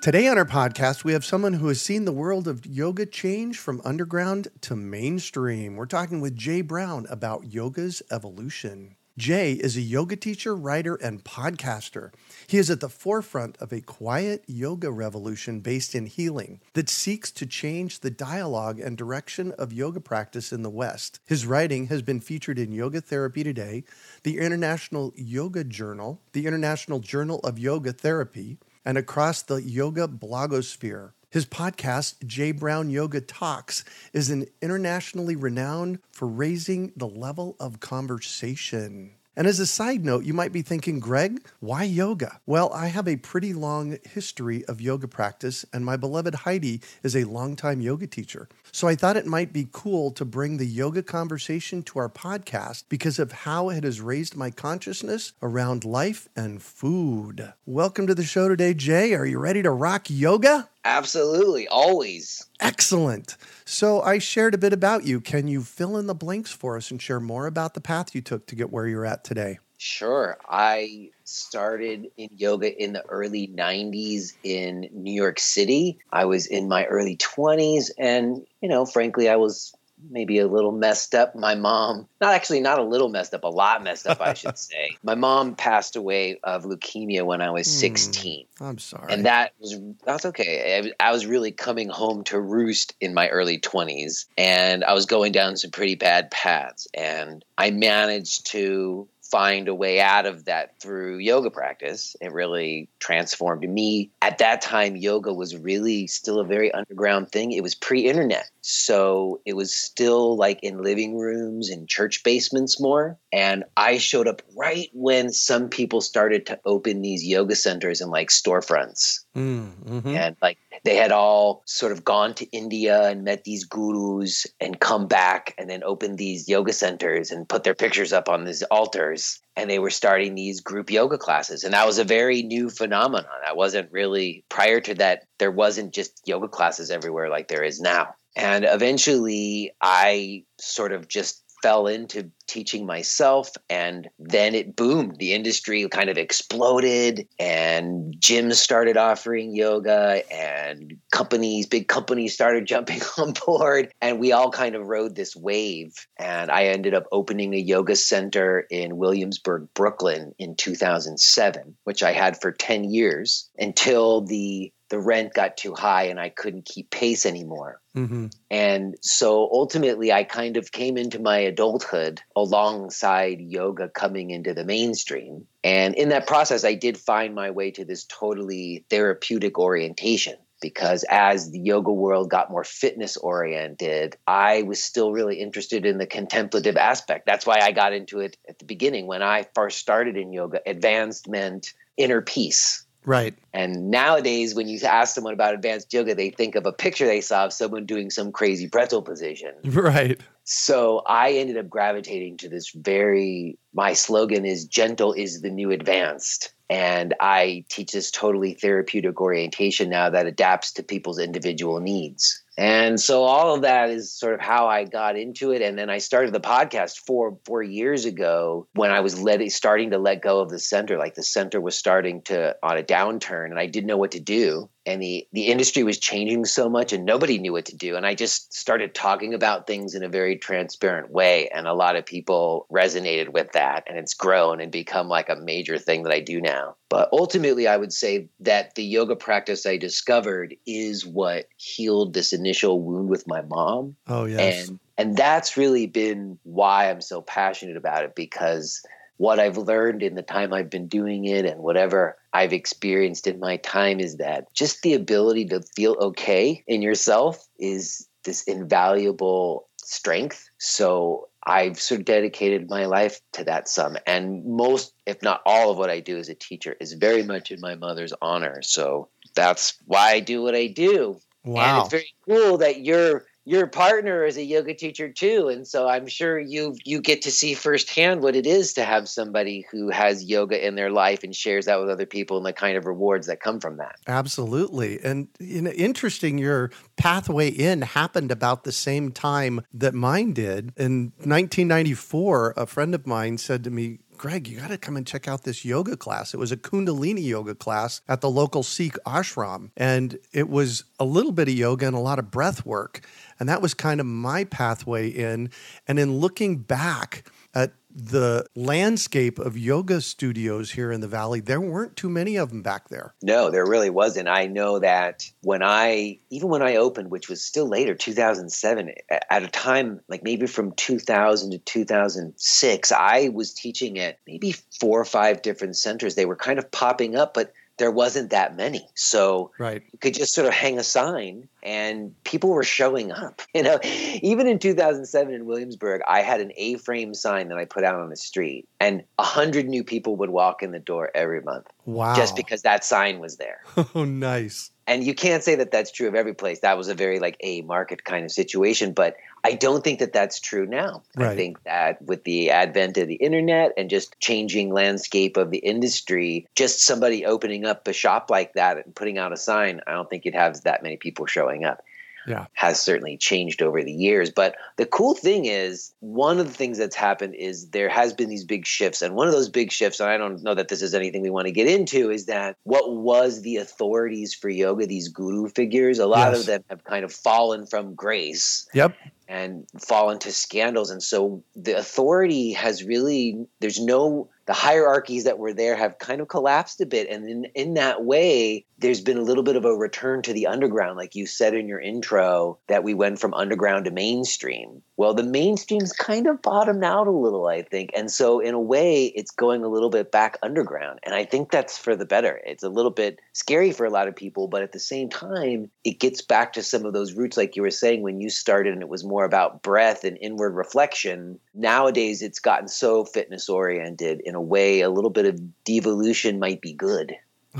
Today on our podcast, we have someone who has seen the world of yoga change from underground to mainstream. We're talking with J. Brown about yoga's evolution. J. is a yoga teacher, writer, and podcaster. He is at the forefront of a quiet yoga revolution based in healing that seeks to change the dialogue and direction of yoga practice in the West. His writing has been featured in Yoga Therapy Today, the International Yoga Journal, the International Journal of Yoga Therapy, and across the yoga blogosphere. His podcast, J Brown Yoga Talks, is an internationally renowned for raising the level of conversation. And as a side note, you might be thinking, Greg, why yoga? Well, I have a pretty long history of yoga practice, and my beloved Heidi is a longtime yoga teacher. So I thought it might be cool to bring the yoga conversation to our podcast because of how it has raised my consciousness around life and food. Welcome to the show today, Jay. Are you ready to rock yoga? Absolutely, always. Excellent. So I shared a bit about you. Can you fill in the blanks for us and share more about the path you took to get where you're at today? Sure. I started in yoga in the early 90s in New York City. I was in my early 20s and, you know, frankly, I was maybe a little messed up. My mom, not actually not a little messed up, a lot messed up, I should say. My mom passed away of leukemia when I was hmm. 16. I'm sorry. And that was that's okay. I, I was really coming home to roost in my early 20s and I was going down some pretty bad paths and I managed to find a way out of that through yoga practice. It really transformed me. At that time, yoga was really still a very underground thing. It was pre internet. So it was still like in living rooms and church basements more. And I showed up right when some people started to open these yoga centers in like storefronts. Mm, mm-hmm. And like they had all sort of gone to India and met these gurus and come back and then opened these yoga centers and put their pictures up on these altars. And they were starting these group yoga classes. And that was a very new phenomenon. That wasn't really, prior to that, there wasn't just yoga classes everywhere like there is now. And eventually, I sort of just fell into teaching myself and then it boomed. The industry kind of exploded and gyms started offering yoga and companies big companies started jumping on board and we all kind of rode this wave. And i ended up opening a yoga center in williamsburg brooklyn in 2007 which i had for 10 years until the the rent got too high and I couldn't keep pace anymore. Mm-hmm. And so ultimately, I kind of came into my adulthood alongside yoga coming into the mainstream. And in that process, I did find my way to this totally therapeutic orientation because as the yoga world got more fitness oriented, I was still really interested in the contemplative aspect. That's why I got into it at the beginning. When I first started in yoga, advanced meant inner peace Right. And nowadays, when you ask someone about advanced yoga, they think of a picture they saw of someone doing some crazy pretzel position. Right. So I ended up gravitating to this very, my slogan is gentle is the new advanced. And I teach this totally therapeutic orientation now that adapts to people's individual needs. And so all of that is sort of how I got into it. And then I started the podcast four four years ago when I was let, starting to let go of the center. Like the center was starting to on a downturn, and I didn't know what to do. And the the industry was changing so much, and nobody knew what to do. And I just started talking about things in a very transparent way, and a lot of people resonated with that and it's grown and become like a major thing that I do now. But ultimately, I would say that the yoga practice I discovered is what healed this initial wound with my mom. Oh, yes. And, and that's really been why I'm so passionate about it because what I've learned in the time I've been doing it and whatever I've experienced in my time is that just the ability to feel okay in yourself is this invaluable strength. So I've sort of dedicated my life to that some. And most, if not all, of what I do as a teacher is very much in my mother's honor. So that's why I do what I do. Wow. And it's very cool that you're your partner is a yoga teacher too and so i'm sure you you get to see firsthand what it is to have somebody who has yoga in their life and shares that with other people and the kind of rewards that come from that. Absolutely. And you know interesting your pathway in happened about the same time that mine did. In 1994 a friend of mine said to me Greg, you got to come and check out this yoga class. It was a Kundalini yoga class at the local Sikh ashram. And it was a little bit of yoga and a lot of breath work. And that was kind of my pathway in. And in looking back at the landscape of yoga studios here in the valley, there weren't too many of them back there. No, there really wasn't. I know that when I, even when I opened, which was still later, 2007, at a time like maybe from 2000 to 2006, I was teaching at maybe four or five different centers. They were kind of popping up, but there wasn't that many. So right. you could just sort of hang a sign and people were showing up. You know, even in 2007 in Williamsburg, I had an A-frame sign that I put out on the street and a hundred new people would walk in the door every month. Wow. Just because that sign was there. Oh, nice. And you can't say that that's true of every place. That was a very like a market kind of situation, but I don't think that that's true now. Right. I think that with the advent of the internet and just changing landscape of the industry, just somebody opening up a shop like that and putting out a sign, I don't think it has that many people showing up. Yeah. Has certainly changed over the years. But the cool thing is, one of the things that's happened is there has been these big shifts. And one of those big shifts, and I don't know that this is anything we want to get into, is that what was the authorities for yoga, these guru figures, a lot Yes. of them have kind of fallen from grace Yep. And fall into scandals. And so the authority has really, there's no, the hierarchies that were there have kind of collapsed a bit. And in, in that way, there's been a little bit of a return to the underground. Like you said in your intro, that we went from underground to mainstream. Well, the mainstream's kind of bottomed out a little, I think. And so, in a way, it's going a little bit back underground. And I think that's for the better. It's a little bit scary for a lot of people, but at the same time, it gets back to some of those roots, like you were saying when you started, and it was more about breath and inward reflection. Nowadays, it's gotten so fitness oriented. In a way, a little bit of devolution might be good.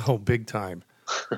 Oh, big time.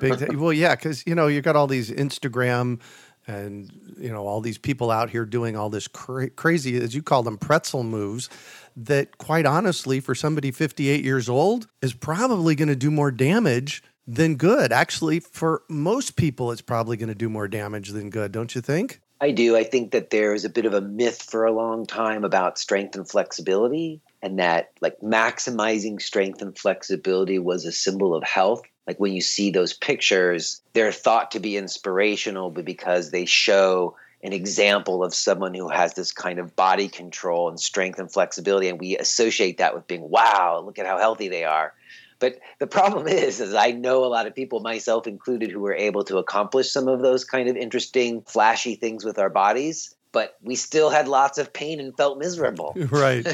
Big time. well, yeah, because, you know, you've got all these Instagram and, you know, all these people out here doing all this cra- crazy, as you call them, pretzel moves that, quite honestly, for somebody 58 years old, is probably going to do more damage than good. Actually, for most people, it's probably going to do more damage than good, don't you think? I do. I think that there is a bit of a myth for a long time about strength and flexibility, and that like maximizing strength and flexibility was a symbol of health. Like when you see those pictures, they're thought to be inspirational, but because they show an example of someone who has this kind of body control and strength and flexibility, and we associate that with being, wow, look at how healthy they are. But the problem is, is I know a lot of people, myself included, who were able to accomplish some of those kind of interesting, flashy things with our bodies. But we still had lots of pain and felt miserable. Right.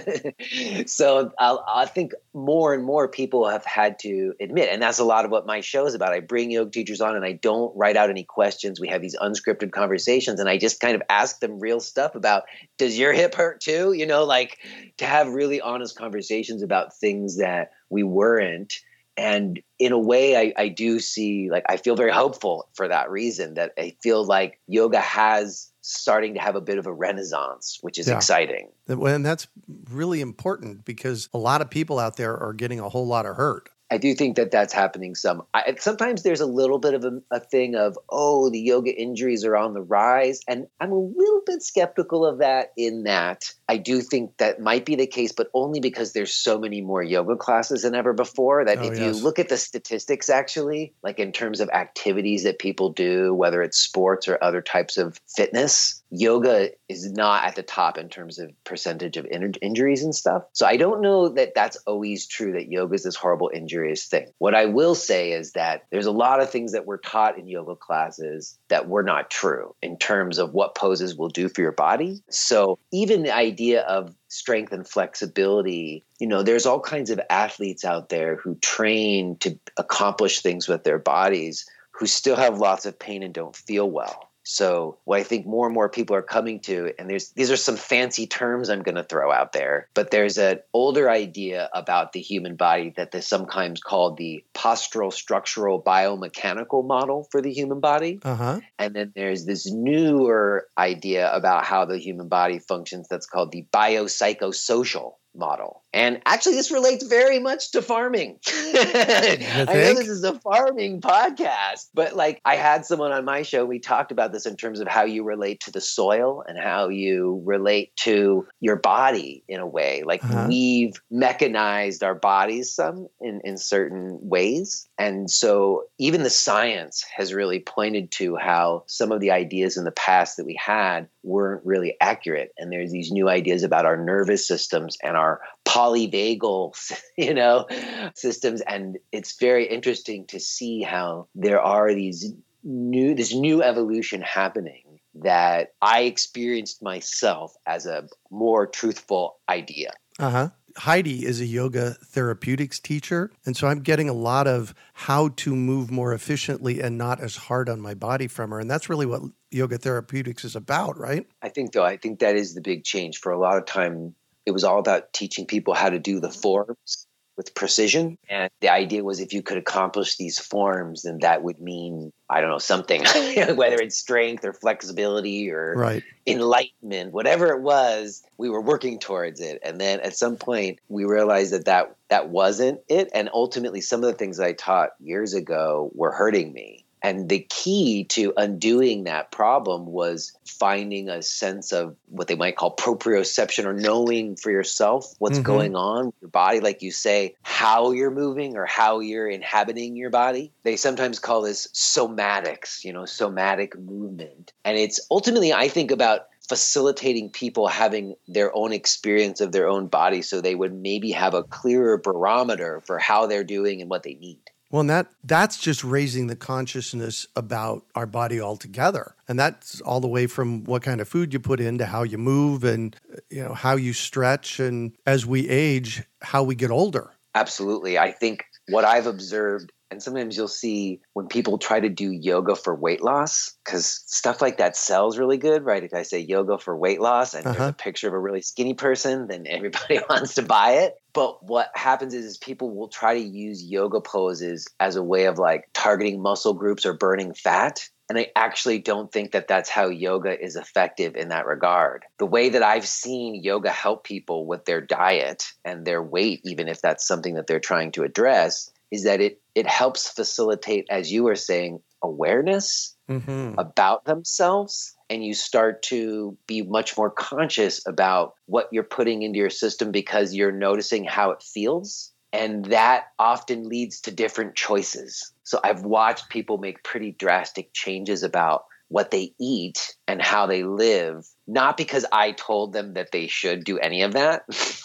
so I'll, I think more and more people have had to admit, and that's a lot of what my show is about. I bring yoga teachers on, and I don't write out any questions. We have these unscripted conversations, and I just kind of ask them real stuff about, does your hip hurt too? You know, like to have really honest conversations about things that we weren't. And in a way, I, I do see, like, I feel very hopeful for that reason that I feel like yoga has starting to have a bit of a renaissance, which is Yeah. exciting. And that's really important because a lot of people out there are getting a whole lot of hurt. I do think that that's happening some. I, sometimes there's a little bit of a, a thing of, oh, the yoga injuries are on the rise. And I'm a little bit skeptical of that in that I do think that might be the case, but only because there's so many more yoga classes than ever before. That Oh, if yes. you look at the statistics, actually, like in terms of activities that people do, whether it's sports or other types of fitness, yoga is not at the top in terms of percentage of in- injuries and stuff. So I don't know that that's always true that yoga is this horrible injurious thing. What I will say is that there's a lot of things that we're taught in yoga classes that were not true in terms of what poses will do for your body. So even the idea of strength and flexibility, you know, there's all kinds of athletes out there who train to accomplish things with their bodies who still have lots of pain and don't feel well. So what I think more and more people are coming to, and there's these are some fancy terms I'm going to throw out there, but there's an older idea about the human body that is sometimes called the postural structural biomechanical model for the human body. Uh-huh. And then there's this newer idea about how the human body functions that's called the biopsychosocial model. And actually, this relates very much to farming. I know this is a farming podcast, but like I had someone on my show, we talked about this in terms of how you relate to the soil and how you relate to your body in a way. Like uh-huh. we've mechanized our bodies some in, in certain ways. And so even the science has really pointed to how some of the ideas in the past that we had weren't really accurate. And there's these new ideas about our nervous systems and our polyvagal, you know, systems. And it's very interesting to see how there are these new, this new evolution happening that I experienced myself as a more truthful idea. Uh huh. Heidi is a yoga therapeutics teacher. And so I'm getting a lot of how to move more efficiently and not as hard on my body from her. And that's really what yoga therapeutics is about, right? I think, though, I think that is the big change. For a lot of time, it was all about teaching people how to do the forms with precision. And the idea was if you could accomplish these forms, then that would mean, I don't know, something, whether it's strength or flexibility or right. enlightenment, whatever it was, we were working towards it. And then at some point, we realized that that, that wasn't it. And ultimately, some of the things I taught years ago were hurting me. And the key to undoing that problem was finding a sense of what they might call proprioception or knowing for yourself what's mm-hmm. going on with your body. Like you say, how you're moving or how you're inhabiting your body. They sometimes call this somatics, you know, somatic movement. And it's ultimately, I think about facilitating people having their own experience of their own body so they would maybe have a clearer barometer for how they're doing and what they need. Well, and that that's just raising the consciousness about our body altogether. And that's all the way from what kind of food you put in to how you move and you know how you stretch and as we age, how we get older. Absolutely. I think what I've observed and sometimes you'll see when people try to do yoga for weight loss, because stuff like that sells really good, right? If I say yoga for weight loss and uh-huh. there's a picture of a really skinny person, then everybody wants to buy it. But what happens is, is people will try to use yoga poses as a way of like targeting muscle groups or burning fat. And I actually don't think that that's how yoga is effective in that regard. The way that I've seen yoga help people with their diet and their weight, even if that's something that they're trying to address, is that it it helps facilitate, as you were saying, awareness mm-hmm. about themselves. And you start to be much more conscious about what you're putting into your system because you're noticing how it feels. And that often leads to different choices. So i've watched people make pretty drastic changes about what they eat and how they live not because i told them that they should do any of that.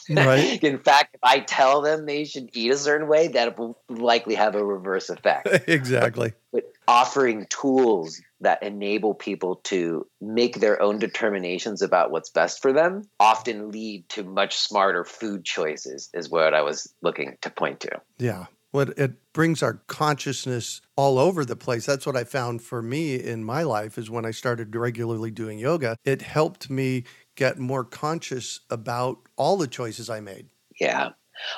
Right. in fact if i tell them they should eat a certain way that will likely have a reverse effect. Exactly. But, but offering tools that enable people to make their own determinations about what's best for them often lead to much smarter food choices is what i was looking to point to. Yeah. Well, it brings our consciousness all over the place. That's what I found for me in my life is when I started regularly doing yoga, it helped me get more conscious about all the choices I made. Yeah.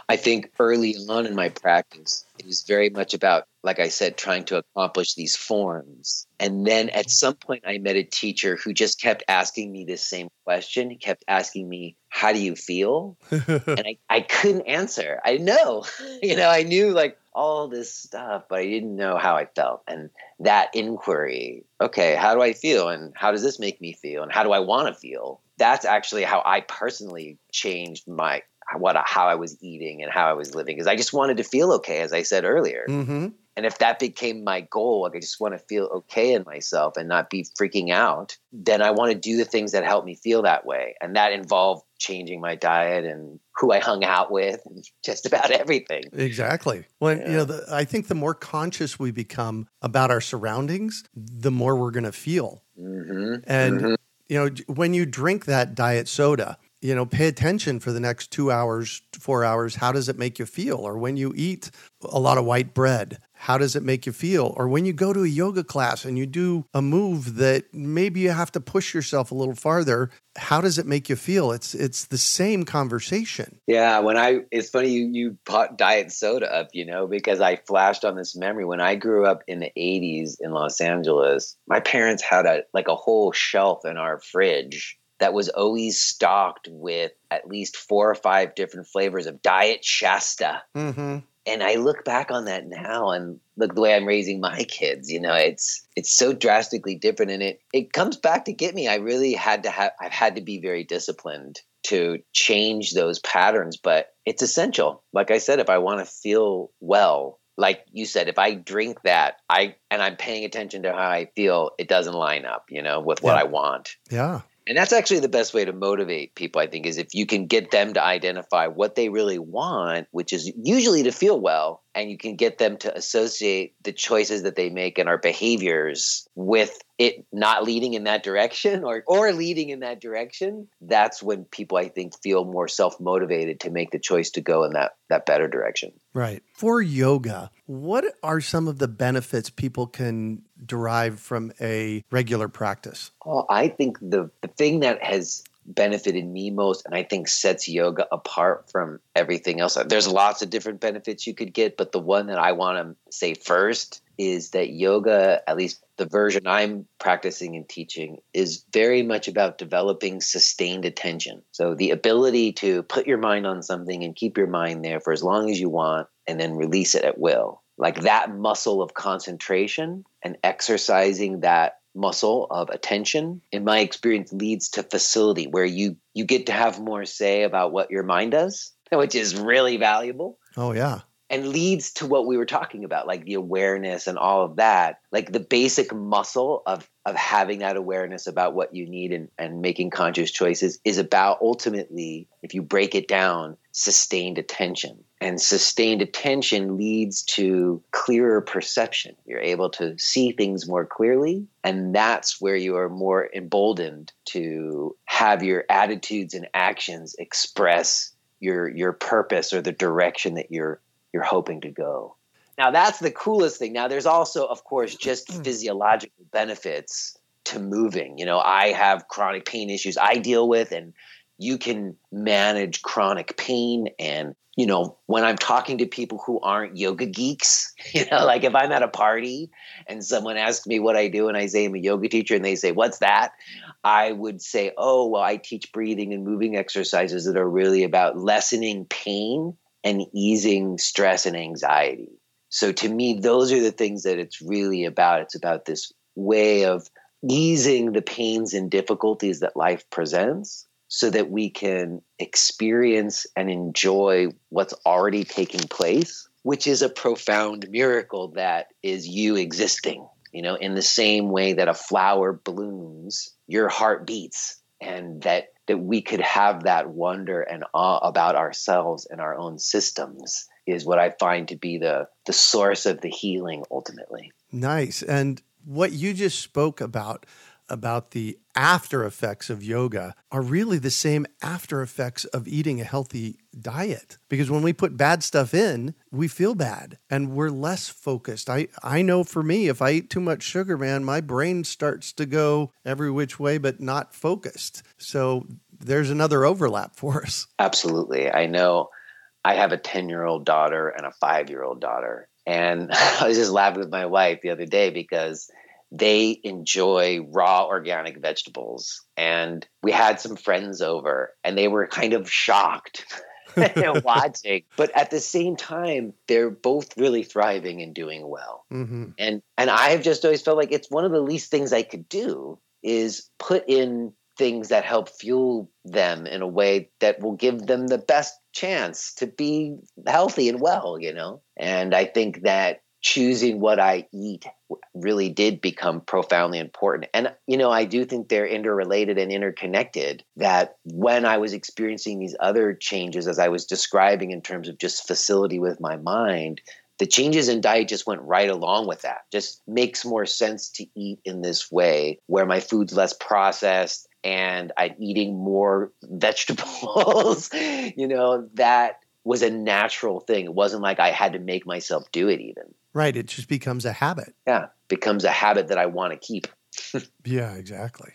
I think early on in my practice, it was very much about, like I said, trying to accomplish these forms. And then at some point, I met a teacher who just kept asking me this same question. He kept asking me, How do you feel? and I, I couldn't answer. I know, you know, I knew like all this stuff, but I didn't know how I felt. And that inquiry, okay, how do I feel? And how does this make me feel? And how do I want to feel? That's actually how I personally changed my what how I was eating and how I was living because I just wanted to feel okay, as I said earlier. Mm-hmm. And if that became my goal, like I just want to feel okay in myself and not be freaking out, then I want to do the things that help me feel that way. And that involved changing my diet and who I hung out with and just about everything. Exactly. Well, yeah. you know, the, I think the more conscious we become about our surroundings, the more we're going to feel. Mm-hmm. And, mm-hmm. you know, when you drink that diet soda, you know, pay attention for the next two hours, four hours. How does it make you feel? Or when you eat a lot of white bread, how does it make you feel? Or when you go to a yoga class and you do a move that maybe you have to push yourself a little farther, how does it make you feel? It's it's the same conversation. Yeah, when I it's funny you you brought diet soda up, you know, because I flashed on this memory when I grew up in the 80s in Los Angeles. My parents had a like a whole shelf in our fridge that was always stocked with at least four or five different flavors of Diet Shasta. Mm-hmm. And I look back on that now and look the way I'm raising my kids. You know, it's it's so drastically different, and it it comes back to get me. I really had to have I've had to be very disciplined to change those patterns, but it's essential. Like I said, if I want to feel well, like you said, if I drink that, I and I'm paying attention to how I feel, it doesn't line up, you know, with what yeah. I want. Yeah. And that's actually the best way to motivate people, I think, is if you can get them to identify what they really want, which is usually to feel well, and you can get them to associate the choices that they make and our behaviors with it not leading in that direction or or leading in that direction, that's when people I think feel more self-motivated to make the choice to go in that that better direction. Right. For yoga, what are some of the benefits people can derive from a regular practice? Oh, I think the, the thing that has benefited me most and I think sets yoga apart from everything else. There's lots of different benefits you could get, but the one that I want to say first is that yoga, at least the version I'm practicing and teaching, is very much about developing sustained attention. So the ability to put your mind on something and keep your mind there for as long as you want and then release it at will like that muscle of concentration and exercising that muscle of attention in my experience leads to facility where you you get to have more say about what your mind does which is really valuable. Oh yeah. And leads to what we were talking about like the awareness and all of that like the basic muscle of of having that awareness about what you need and, and making conscious choices is about ultimately if you break it down sustained attention and sustained attention leads to clearer perception you're able to see things more clearly and that's where you are more emboldened to have your attitudes and actions express your your purpose or the direction that you're you're hoping to go. Now that's the coolest thing. Now there's also of course just hmm. physiological benefits to moving. You know, I have chronic pain issues I deal with and you can manage chronic pain and you know when i'm talking to people who aren't yoga geeks you know like if i'm at a party and someone asks me what i do and i say i'm a yoga teacher and they say what's that i would say oh well i teach breathing and moving exercises that are really about lessening pain and easing stress and anxiety. So to me, those are the things that it's really about. It's about this way of easing the pains and difficulties that life presents so that we can experience and enjoy what's already taking place, which is a profound miracle that is you existing. You know, in the same way that a flower blooms, your heart beats, and that that we could have that wonder and awe about ourselves and our own systems is what I find to be the the source of the healing ultimately. Nice. And what you just spoke about about the after effects of yoga are really the same after effects of eating a healthy diet. Because when we put bad stuff in we feel bad and we're less focused. I i know for me if i eat too much sugar man my brain starts to go every which way but not focused. So there's another overlap for us. Absolutely. I know i have a 10 year old daughter and a 5 year old daughter. And i was just laughing with my wife the other day because they enjoy raw organic vegetables. And we had some friends over and they were kind of shocked watching. But at the same time, they're both really thriving and doing well. Mm-hmm. And and I've just always felt like it's one of the least things I could do is put in things that help fuel them in a way that will give them the best chance to be healthy and well, you know? And I think that choosing what I eat really did become profoundly important. And, you know, I do think they're interrelated and interconnected. That when I was experiencing these other changes, as I was describing in terms of just facility with my mind, the changes in diet just went right along with that. Just makes more sense to eat in this way where my food's less processed and I'm eating more vegetables. you know, that was a natural thing. It wasn't like I had to make myself do it even. Right. It just becomes a habit. Yeah. Becomes a habit that I want to keep. yeah, exactly.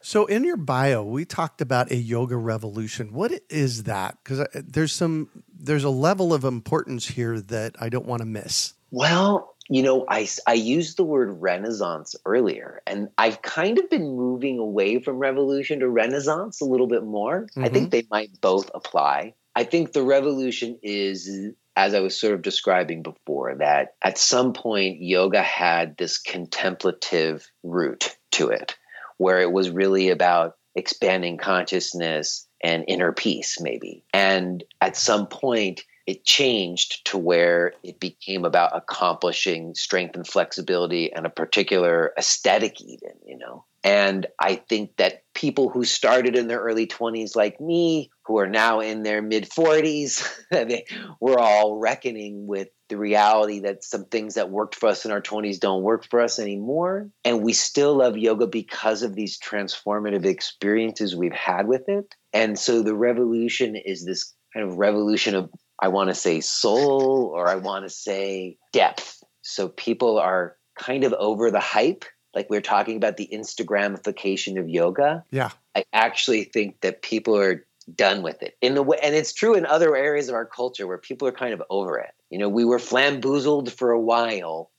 so in your bio, we talked about a yoga revolution. What is that? Because uh, there's some there's a level of importance here that I don't want to miss. Well, you know, I, I used the word renaissance earlier, and I've kind of been moving away from revolution to renaissance a little bit more. Mm-hmm. I think mm-hmm. they might both apply. I think the revolution is, as I was sort of describing before, that at some point yoga had this contemplative root to it, where it was really about expanding consciousness and inner peace, maybe. And at some point, it changed to where it became about accomplishing strength and flexibility and a particular aesthetic, even, you know. And I think that people who started in their early 20s, like me, who are now in their mid 40s, we're all reckoning with the reality that some things that worked for us in our 20s don't work for us anymore. And we still love yoga because of these transformative experiences we've had with it. And so the revolution is this kind of revolution of, I want to say soul or I want to say depth. So people are kind of over the hype like we are talking about the Instagramification of yoga. Yeah. I actually think that people are done with it in the way, and it's true in other areas of our culture where people are kind of over it. You know, we were flamboozled for a while,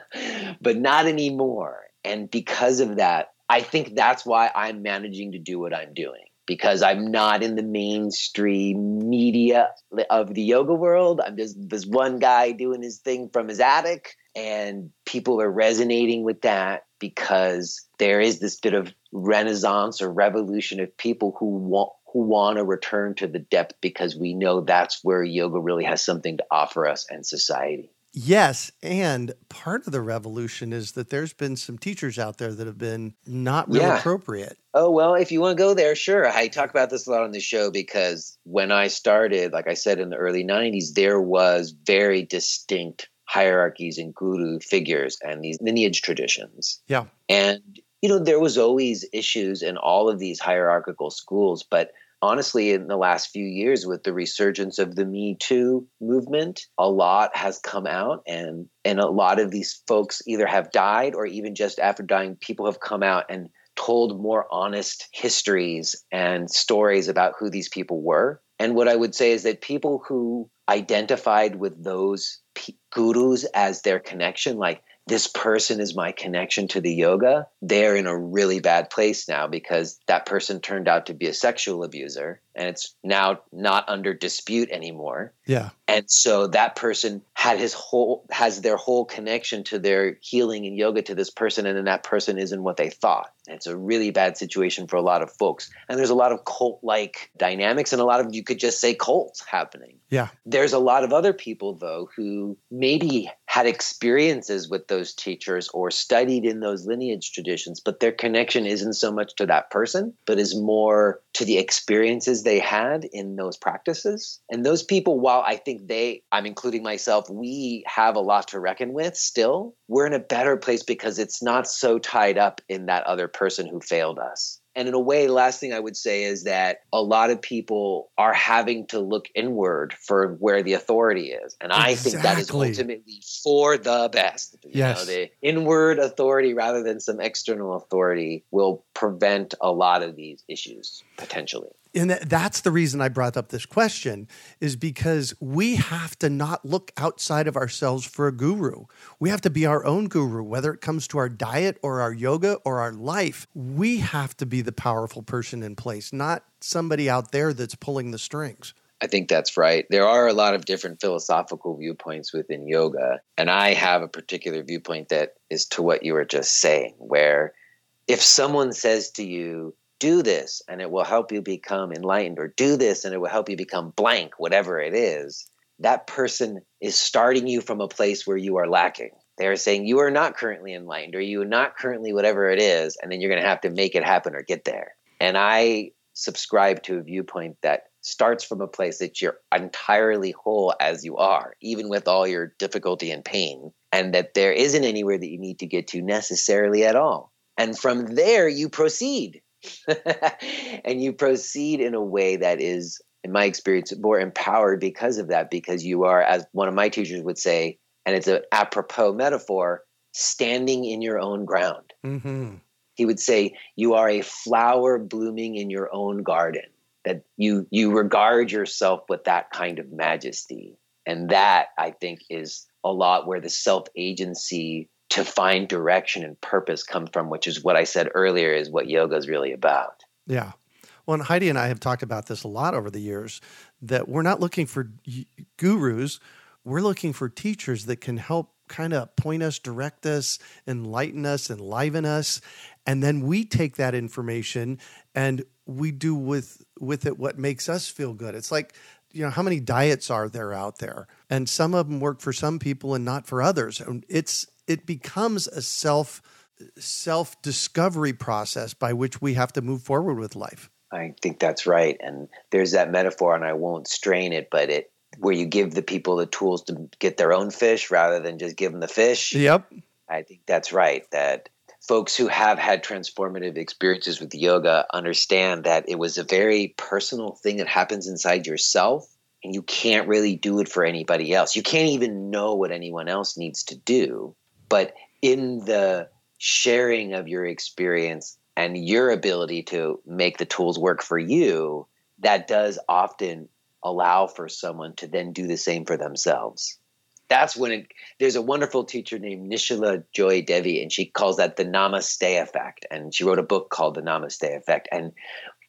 but not anymore. And because of that, I think that's why I'm managing to do what I'm doing because I'm not in the mainstream media of the yoga world. I'm just this one guy doing his thing from his attic, and people are resonating with that because there is this bit of renaissance or revolution of people who want who want to return to the depth because we know that's where yoga really has something to offer us and society. Yes, and part of the revolution is that there's been some teachers out there that have been not really yeah. appropriate. Oh, well, if you want to go there, sure. I talk about this a lot on the show because when I started, like I said in the early 90s, there was very distinct hierarchies and guru figures and these lineage traditions. Yeah. And, you know, there was always issues in all of these hierarchical schools, but honestly, in the last few years, with the resurgence of the Me Too movement, a lot has come out, and and a lot of these folks either have died or even just after dying, people have come out and told more honest histories and stories about who these people were. And what I would say is that people who identified with those p- gurus as their connection, like this person is my connection to the yoga, they're in a really bad place now because that person turned out to be a sexual abuser and it's now not under dispute anymore. Yeah. And so that person had his whole has their whole connection to their healing and yoga to this person and then that person isn't what they thought. It's a really bad situation for a lot of folks. And there's a lot of cult like dynamics and a lot of you could just say cults happening. Yeah. There's a lot of other people though who maybe had experiences with those teachers or studied in those lineage traditions, but their connection isn't so much to that person, but is more to the experiences they had in those practices. And those people, while I think they, I'm including myself, we have a lot to reckon with still, we're in a better place because it's not so tied up in that other person who failed us. And in a way, the last thing I would say is that a lot of people are having to look inward for where the authority is. And I think that is ultimately for the best. You yes. know, the inward authority rather than some external authority will prevent a lot of these issues potentially and that's the reason I brought up this question is because we have to not look outside of ourselves for a guru. We have to be our own guru, whether it comes to our diet or our yoga or our life. We have to be the powerful person in place, not somebody out there that's pulling the strings. I think that's right. There are a lot of different philosophical viewpoints within yoga. And I have a particular viewpoint that is to what you were just saying, where if someone says to you, do this and it will help you become enlightened or do this and it will help you become blank whatever it is that person is starting you from a place where you are lacking. They're saying you are not currently enlightened or you are not currently whatever it is, and then you're going to have to make it happen or get there. And I subscribe to a viewpoint that starts from a place that you're entirely whole as you are, even with all your difficulty and pain, and that there isn't anywhere that you need to get to necessarily at all. And from there, you proceed. and you proceed in a way that is, in my experience, more empowered because of that, because you are, as one of my teachers would say, and it's an apropos metaphor, standing in your own ground. Mm-hmm. He would say, You are a flower blooming in your own garden that you you regard yourself with that kind of majesty and that i think is a lot where the self agency to find direction and purpose come from which is what i said earlier is what yoga is really about. Yeah. Well and heidi and i have talked about this a lot over the years that we're not looking for gurus. We're looking for teachers that can help kind of point us direct us enlighten us enliven us. And then we take that information and we do with with it what makes us feel good. It's like you know how many diets are there out there, and some of them work for some people and not for others. And it's it becomes a self self discovery process by which we have to move forward with life. I think that's right, and there's that metaphor, and I won't strain it, but it where you give the people the tools to get their own fish rather than just give them the fish. Yep. I think that's right. That folks who have had transformative experiences with yoga understand that it was a very personal thing that happens inside yourself and you can't really do it for anybody else. You can't even know what anyone else needs to do. But in the sharing of your experience and your ability to make the tools work for you, that does often allow for someone to then do the same for themselves that's when it, there's a wonderful teacher named Nischala Joy Devi, and she calls that the Namaste effect. And she wrote a book called The Namaste Effect. And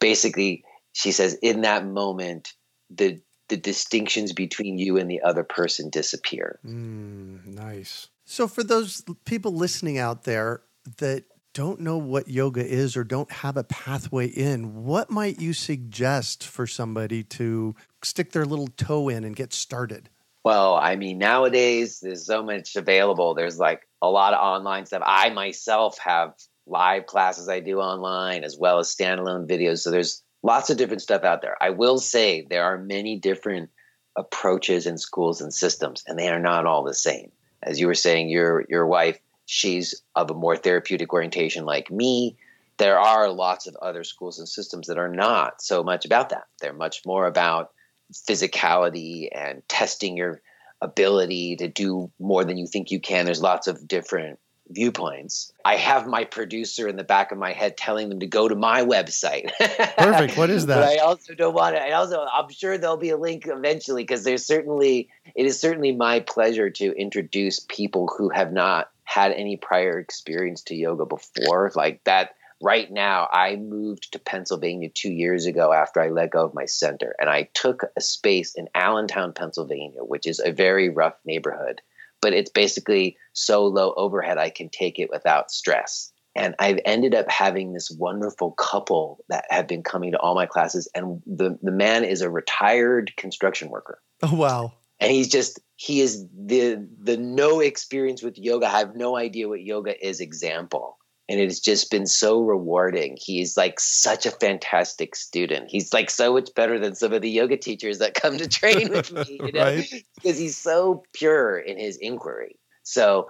basically, she says in that moment, the the distinctions between you and the other person disappear. Mm, nice. So, for those people listening out there that don't know what yoga is or don't have a pathway in, what might you suggest for somebody to stick their little toe in and get started? Well, I mean, nowadays there's so much available. There's like a lot of online stuff. I myself have live classes I do online as well as standalone videos. So there's lots of different stuff out there. I will say there are many different approaches in schools and systems, and they are not all the same. As you were saying, your your wife, she's of a more therapeutic orientation like me. There are lots of other schools and systems that are not so much about that. They're much more about physicality and testing your ability to do more than you think you can. There's lots of different viewpoints. I have my producer in the back of my head telling them to go to my website. Perfect. What is that? but I also don't want to. I also, I'm sure there'll be a link eventually because there's certainly, it is certainly my pleasure to introduce people who have not had any prior experience to yoga before. Like that right now, I moved to Pennsylvania two years ago after I let go of my center, and I took a space in Allentown, Pennsylvania, which is a very rough neighborhood, but it's basically so low overhead I can take it without stress. And I've ended up having this wonderful couple that have been coming to all my classes, and the the man is a retired construction worker. Oh wow! And he's just he is the the no experience with yoga. I have no idea what yoga is example and it has just been so rewarding. He's like such a fantastic student. He's like so much better than some of the yoga teachers that come to train with me, you know, right? because he's so pure in his inquiry. So,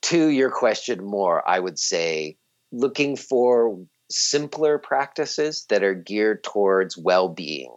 to your question more, I would say looking for simpler practices that are geared towards well-being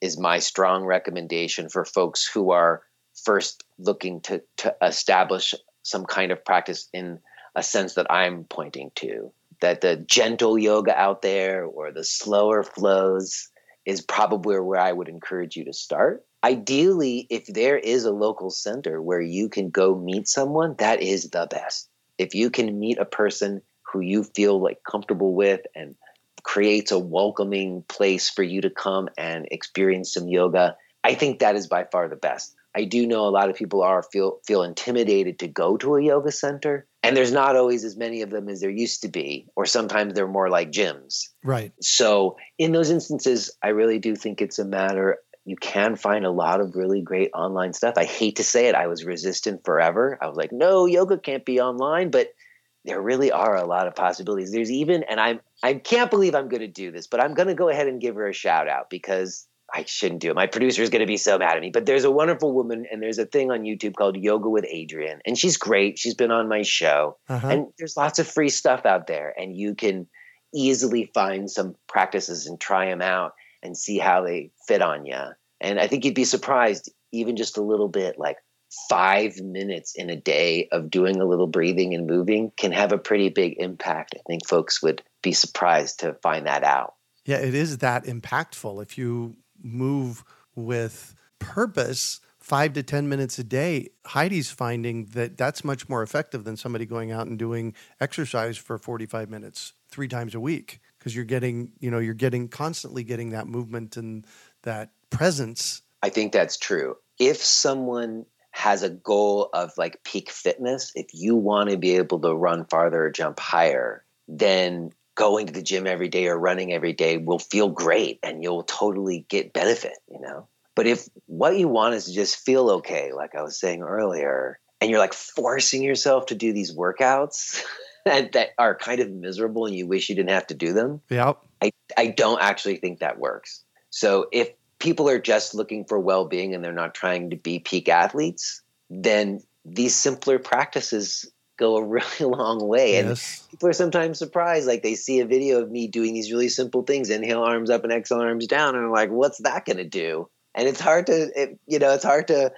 is my strong recommendation for folks who are first looking to to establish some kind of practice in a sense that I'm pointing to. That the gentle yoga out there or the slower flows is probably where I would encourage you to start. Ideally, if there is a local center where you can go meet someone, that is the best. If you can meet a person who you feel like comfortable with and creates a welcoming place for you to come and experience some yoga, I think that is by far the best. I do know a lot of people are feel feel intimidated to go to a yoga center and there's not always as many of them as there used to be or sometimes they're more like gyms right so in those instances i really do think it's a matter you can find a lot of really great online stuff. I hate to say it, I was resistant forever. I was like, no, yoga can't be online, but there really are a lot of possibilities. There's even, and I'm, I can't believe I'm going to do this, but I'm going to go ahead and give her a shout out because I shouldn't do it. My producer is going to be so mad at me. But there's a wonderful woman, and there's a thing on YouTube called Yoga with Adriene, and she's great. She's been on my show, uh-huh. and there's lots of free stuff out there, and you can easily find some practices and try them out and see how they fit on you. And I think you'd be surprised, even just a little bit, like five minutes in a day of doing a little breathing and moving can have a pretty big impact. I think folks would be surprised to find that out. Yeah, it is that impactful. If you move with purpose, five to 10 minutes a day, Heidi's finding that that's much more effective than somebody going out and doing exercise for 45 minutes three times a week because you're getting, you know, you're getting constantly getting that movement and that presence. I think that's true. If someone has a goal of like peak fitness, if you want to be able to run farther or jump higher, then going to the gym every day or running every day will feel great and you'll totally get benefit, you know? But if what you want is to just feel okay, like I was saying earlier, and you're like forcing yourself to do these workouts that are kind of miserable and you wish you didn't have to do them, yeah. I, I don't actually think that works. So if people are just looking for well being and they're not trying to be peak athletes, then these simpler practices go a really long way. And yes. people are sometimes surprised, like they see a video of me doing these really simple things inhale arms up and exhale arms down. And I'm like, what's that going to do? And it's hard to, it, you know, it's hard to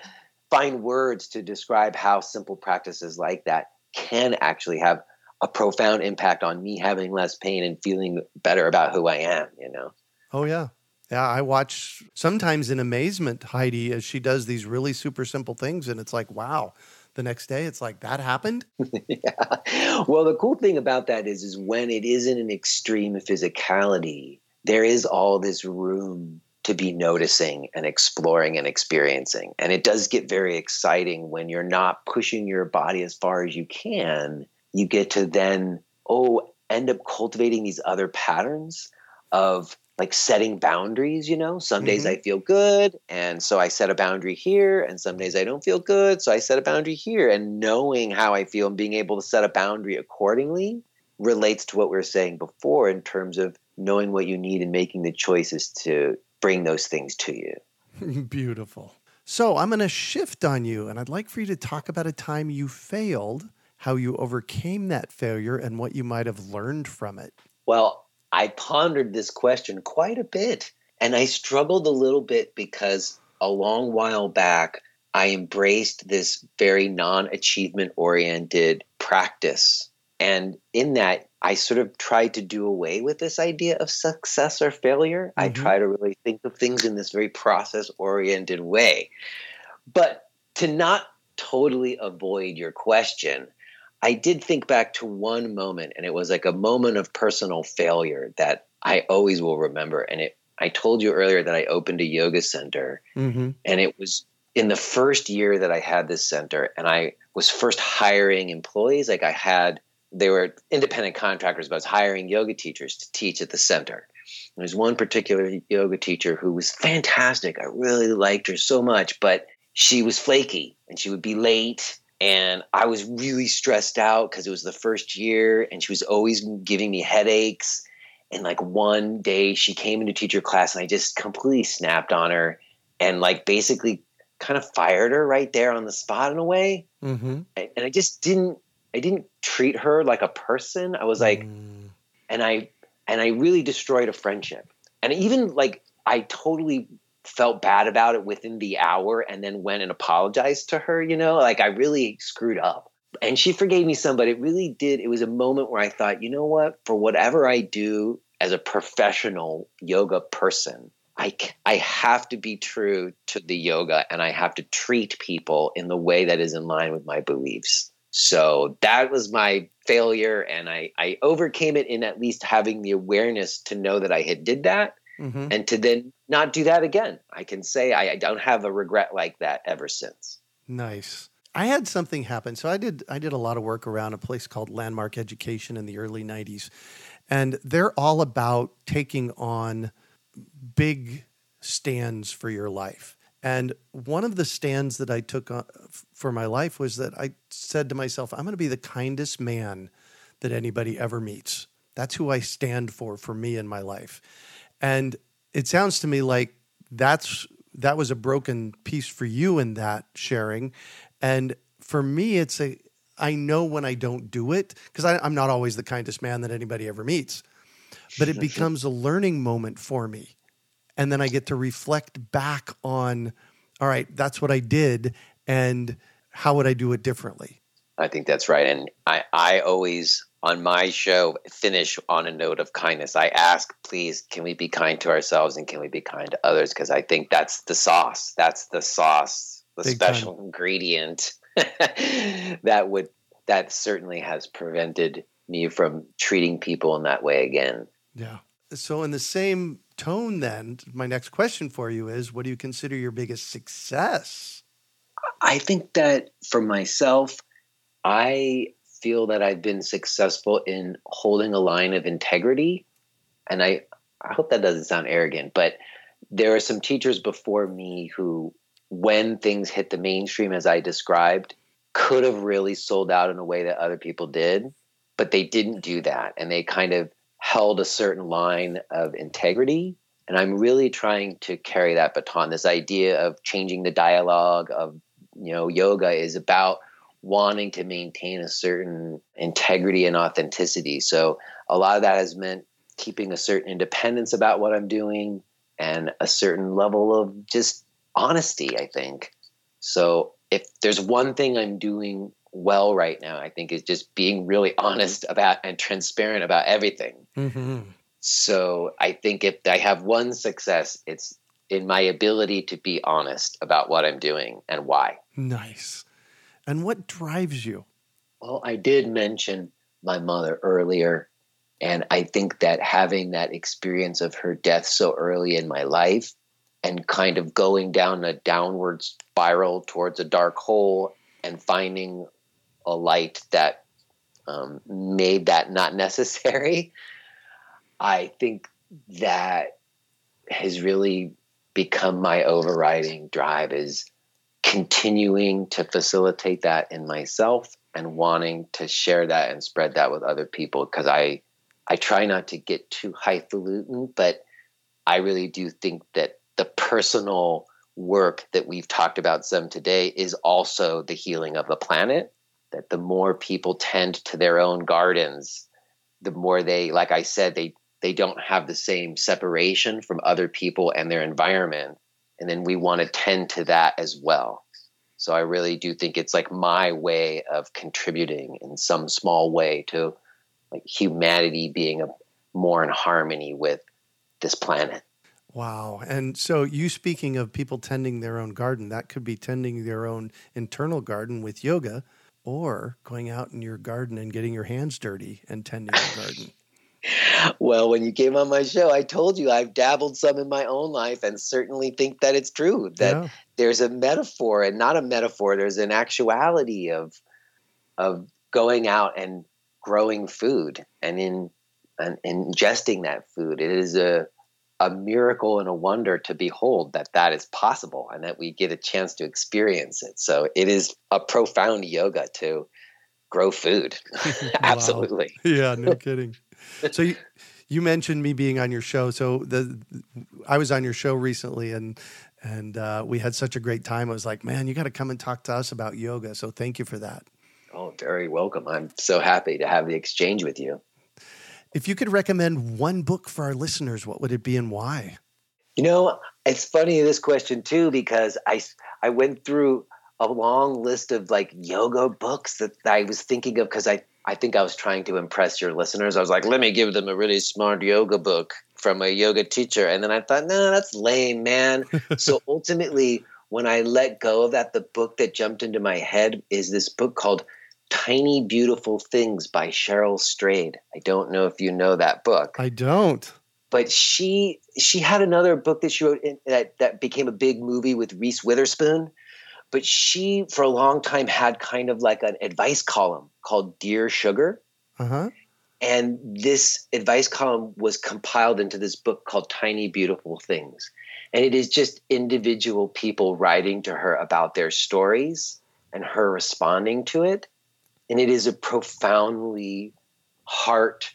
find words to describe how simple practices like that can actually have a profound impact on me having less pain and feeling better about who I am, you know? Oh, yeah. Yeah, I watch sometimes in amazement Heidi as she does these really super simple things, and it's like, wow. The next day, it's like that happened. yeah. Well, the cool thing about that is, is when it isn't an extreme physicality, there is all this room to be noticing and exploring and experiencing. And it does get very exciting when you're not pushing your body as far as you can. You get to then, oh, end up cultivating these other patterns of like setting boundaries, you know. Some days mm-hmm. I feel good, and so I set a boundary here, and some days I don't feel good, so I set a boundary here. And knowing how I feel and being able to set a boundary accordingly relates to what we were saying before in terms of knowing what you need and making the choices to bring those things to you. Beautiful. So I'm going to shift on you, and I'd like for you to talk about a time you failed, how you overcame that failure, and what you might have learned from it. Well, I pondered this question quite a bit. And I struggled a little bit because a long while back, I embraced this very non achievement oriented practice. And in that, I sort of tried to do away with this idea of success or failure. Mm-hmm. I try to really think of things in this very process oriented way. But to not totally avoid your question, I did think back to one moment, and it was like a moment of personal failure that I always will remember. And it, I told you earlier that I opened a yoga center, mm-hmm. and it was in the first year that I had this center, and I was first hiring employees. Like I had, they were independent contractors, but I was hiring yoga teachers to teach at the center. There was one particular yoga teacher who was fantastic. I really liked her so much, but she was flaky and she would be late and I was really stressed out because it was the first year and she was always giving me headaches. And like one day she came into teacher class and I just completely snapped on her and like basically kind of fired her right there on the spot in a way. Mm-hmm. And I just didn't, I didn't treat her like a person. I was like, mm. and I, and I really destroyed a friendship. And even like, I totally felt bad about it within the hour and then went and apologized to her, you know, like I really screwed up. And she forgave me some, but it really did. It was a moment where I thought, you know what, for whatever I do as a professional yoga person, I, I have to be true to the yoga and I have to treat people in the way that is in line with my beliefs. So that was my failure. And I, I overcame it in at least having the awareness to know that I had did that mm-hmm. and to then not do that again. I can say I, I don't have a regret like that ever since. Nice. I had something happen. So I did I did a lot of work around a place called Landmark Education in the early 90s. And they're all about taking on big stands for your life. And one of the stands that I took for my life was that I said to myself, I'm going to be the kindest man that anybody ever meets. That's who I stand for for me in my life. And it sounds to me like that's that was a broken piece for you in that sharing. And for me, it's a I know when I don't do it because I'm not always the kindest man that anybody ever meets, but it becomes a learning moment for me. And then I get to reflect back on, all right, that's what I did. And how would I do it differently? I think that's right. And I, I always on my show finish on a note of kindness. I ask, please, can we be kind to ourselves and can we be kind to others? Because I think that's the sauce. That's the sauce, the Big special time. ingredient that would that certainly has prevented me from treating people in that way again. Yeah. So in the same tone then, my next question for you is what do you consider your biggest success? I think that for myself, I feel that I've been successful in holding a line of integrity. And I, I hope that doesn't sound arrogant, but there are some teachers before me who, when things hit the mainstream as I described, could have really sold out in a way that other people did, but they didn't do that. And they kind of held a certain line of integrity. And I'm really trying to carry that baton. This idea of changing the dialogue of, you know, yoga is about wanting to maintain a certain integrity and authenticity. So a lot of that has meant keeping a certain independence about what I'm doing and a certain level of just honesty, I think. So if there's one thing I'm doing well right now, I think is just being really honest about and transparent about everything. Mm-hmm. So I think if I have one success, it's in my ability to be honest about what I'm doing and why. Nice. And what drives you? Well, I did mention my mother earlier. And I think that having that experience of her death so early in my life and kind of going down a downward spiral towards a dark hole and finding a light that um, made that not necessary, I think that has really become my overriding drive is continuing to facilitate that in myself and wanting to share that and spread that with other people because I I try not to get too highfalutin, but I really do think that the personal work that we've talked about some today is also the healing of the planet. That the more people tend to their own gardens, the more they, like I said, they they don't have the same separation from other people and their environment and then we want to tend to that as well. So I really do think it's like my way of contributing in some small way to like humanity being a, more in harmony with this planet. Wow. And so you speaking of people tending their own garden, that could be tending their own internal garden with yoga or going out in your garden and getting your hands dirty and tending your garden well, when you came on my show, I told you I've dabbled some in my own life and certainly think that it's true that yeah. there's a metaphor and not a metaphor, there's an actuality of of going out and growing food and in and ingesting that food. It is a a miracle and a wonder to behold that that is possible and that we get a chance to experience it. So it is a profound yoga to grow food. Absolutely. Yeah, no kidding so you, you mentioned me being on your show. So the I was on your show recently, and and uh, we had such a great time. I was like, man, you got to come and talk to us about yoga. So thank you for that. Oh, very welcome. I'm so happy to have the exchange with you. If you could recommend one book for our listeners, what would it be and why? You know, it's funny this question too because I I went through a long list of like yoga books that I was thinking of because I I think I was trying to impress your listeners. I was like, let me give them a really smart yoga book from a yoga teacher. And then I thought, no, that's lame, man. so ultimately, when I let go of that, the book that jumped into my head is this book called Tiny Beautiful Things by Cheryl Strayed. I don't know if you know that book. I don't. But she she had another book that she wrote in, that that became a big movie with Reese Witherspoon but she for a long time had kind of like an advice column called Dear Sugar. Uh-huh. And this advice column was compiled into this book called Tiny Beautiful Things. And it is just individual people writing to her about their stories and her responding to it. And it is a profoundly heart.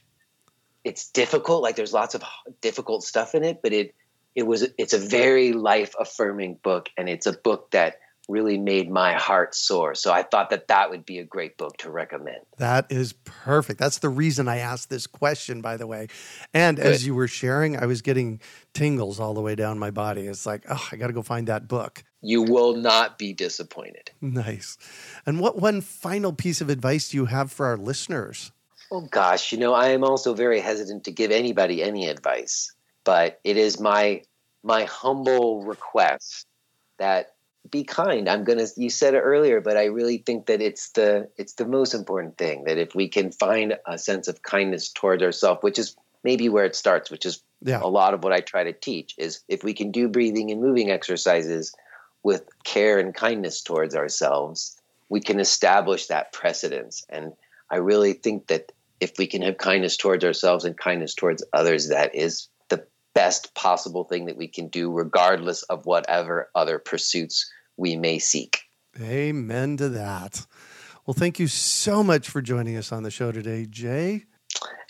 It's difficult, like there's lots of difficult stuff in it, but it it was it's a very life affirming book, and it's a book that really made my heart soar. So I thought that that would be a great book to recommend. That is perfect. That's the reason I asked this question, by the way. And Good. as you were sharing, I was getting tingles all the way down my body. It's like, oh, I got to go find that book. You will not be disappointed. Nice. And what one final piece of advice do you have for our listeners? Oh, gosh. You know, I am also very hesitant to give anybody any advice, but it is my my humble request that be kind i'm gonna you said it earlier but i really think that it's the it's the most important thing that if we can find a sense of kindness towards ourselves which is maybe where it starts which is yeah. a lot of what i try to teach is if we can do breathing and moving exercises with care and kindness towards ourselves we can establish that precedence and i really think that if we can have kindness towards ourselves and kindness towards others that is the best possible thing that we can do regardless of whatever other pursuits we may seek. Amen to that. Well, thank you so much for joining us on the show today, J.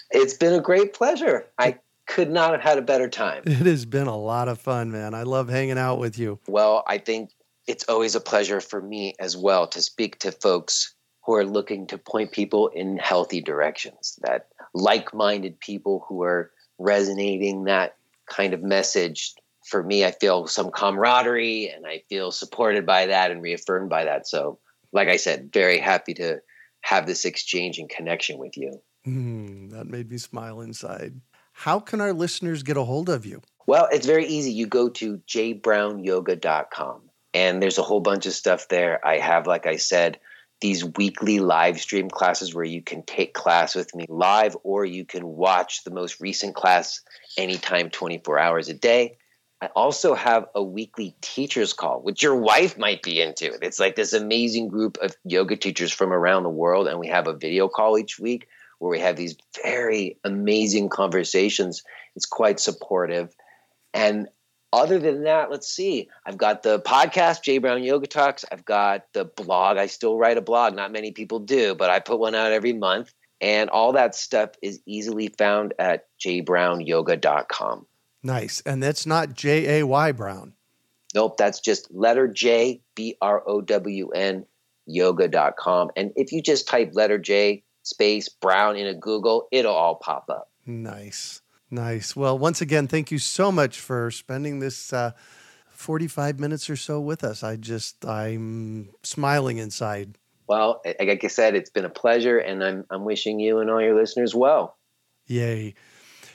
It's been a great pleasure. I could not have had a better time. It has been a lot of fun, man. I love hanging out with you. Well, I think it's always a pleasure for me as well to speak to folks who are looking to point people in healthy directions, that like minded people who are resonating that kind of message for me, I feel some camaraderie and I feel supported by that and reaffirmed by that. So, like I said, very happy to have this exchange and connection with you. Mm, that made me smile inside. How can our listeners get a hold of you? Well, it's very easy. You go to jbrownyoga.com and there's a whole bunch of stuff there. I have, like I said, these weekly live stream classes where you can take class with me live or you can watch the most recent class anytime 24 hours a day. I also have a weekly teachers call, which your wife might be into. It's like this amazing group of yoga teachers from around the world, and we have a video call each week where we have these very amazing conversations. It's quite supportive. And other than that, let's see. I've got the podcast, J Brown Yoga Talks. I've got the blog. I still write a blog. Not many people do, but I put one out every month. And all that stuff is easily found at jbrownyoga.com. Nice. And that's not J A Y Brown. Nope, that's just letter J, B R O W N, yoga.com. And if you just type letter J space Brown in a Google, it'll all pop up. Nice. Nice. Well, once again, thank you so much for spending this uh, 45 minutes or so with us. I just, I'm smiling inside. Well, like I said, it's been a pleasure, and I'm, I'm wishing you and all your listeners well. Yay.